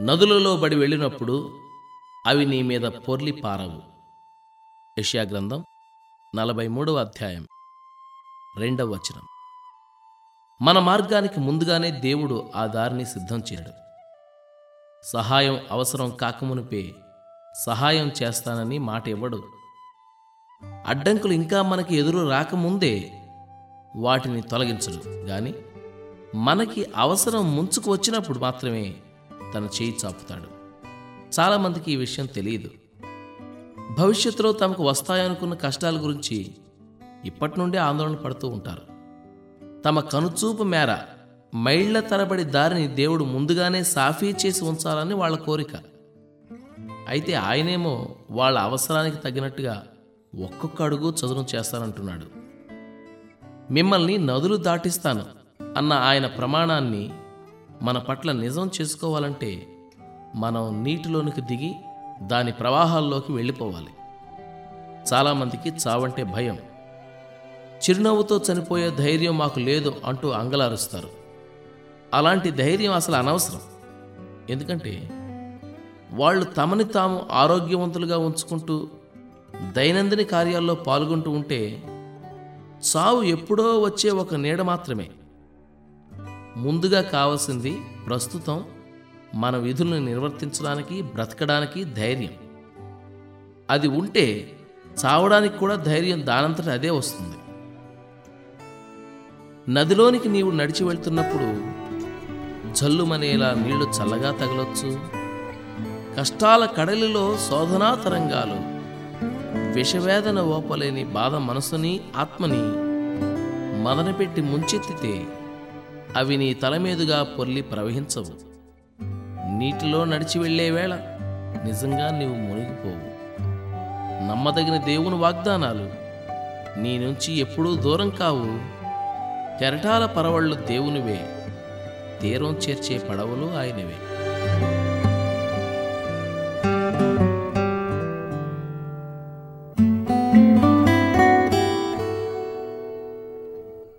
నదులలో బడి వెళ్ళినప్పుడు అవి నీ మీద పొర్లి పారవు. యష్యాగ్రంథం నలభై మూడవ అధ్యాయం రెండవ వచనం. మన మార్గానికి ముందుగానే దేవుడు ఆ దారిని సిద్ధం చేయడు. సహాయం అవసరం కాకమునిపే సహాయం చేస్తానని మాట ఇవ్వడు. అడ్డంకులు ఇంకా మనకి ఎదురు రాకముందే వాటిని తొలగించడు. కానీ మనకి అవసరం ముంచుకు వచ్చినప్పుడు మాత్రమే తన చేయి చాపుతాడు. చాలామందికి ఈ విషయం తెలియదు. భవిష్యత్తులో తమకు వస్తాయనుకున్న కష్టాల గురించి ఇప్పటి నుండే ఆందోళన పడుతూ ఉంటారు. తమ కనుచూపు మేర మైళ్ళ తరబడి దారిని దేవుడు ముందుగానే సాఫీ చేసి ఉంచాలని వాళ్ళ కోరిక. అయితే ఆయనేమో వాళ్ళ అవసరానికి తగినట్టుగా ఒక్కొక్క అడుగు చదును చేస్తానంటున్నాడు. మిమ్మల్ని నదులు దాటిస్తాను అన్న ఆయన ప్రమాణాన్ని మన పట్ల నిజం చేసుకోవాలంటే మనం నీటిలోనికి దిగి దాని ప్రవాహాల్లోకి వెళ్ళిపోవాలి. చాలామందికి చావంటే భయం. చిరునవ్వుతో చనిపోయే ధైర్యం మాకు లేదు అంటూ అంగలారుస్తారు. అలాంటి ధైర్యం అసలు అనవసరం. ఎందుకంటే వాళ్ళు తమని తాము ఆరోగ్యవంతులుగా ఉంచుకుంటూ దైనందిన కార్యాల్లో పాల్గొంటూ ఉంటే చావు ఎప్పుడో వచ్చే ఒక నీడ మాత్రమే. ముందుగా కావాల్సింది ప్రస్తుతం మన విధులను నిర్వర్తించడానికి బ్రతకడానికి ధైర్యం. అది ఉంటే చావడానికి కూడా ధైర్యం దానంతట అదే వస్తుంది. నదిలోనికి నీవు నడిచి వెళ్తున్నప్పుడు జల్లుమనేలా నీళ్ళు చల్లగా తగలొచ్చు. కష్టాల కడలిలో శోధనా తరంగాలు విషవేదన ఓపలేని బాధ మనసుని ఆత్మని మదనపెట్టి ముంచెత్తితే అవి నీ తల మీదుగా పొర్లి ప్రవహించవు. నీటిలో నడిచి వెళ్ళే వేళ నిజంగా నీవు మునిగిపోవు. నమ్మదగిన దేవుని వాగ్దానాలు నీ నుంచి ఎప్పుడూ దూరం కావు. కెరటాల పరవళ్ళు దేవునివే. తీరం చేర్చే పడవలు ఆయనవే.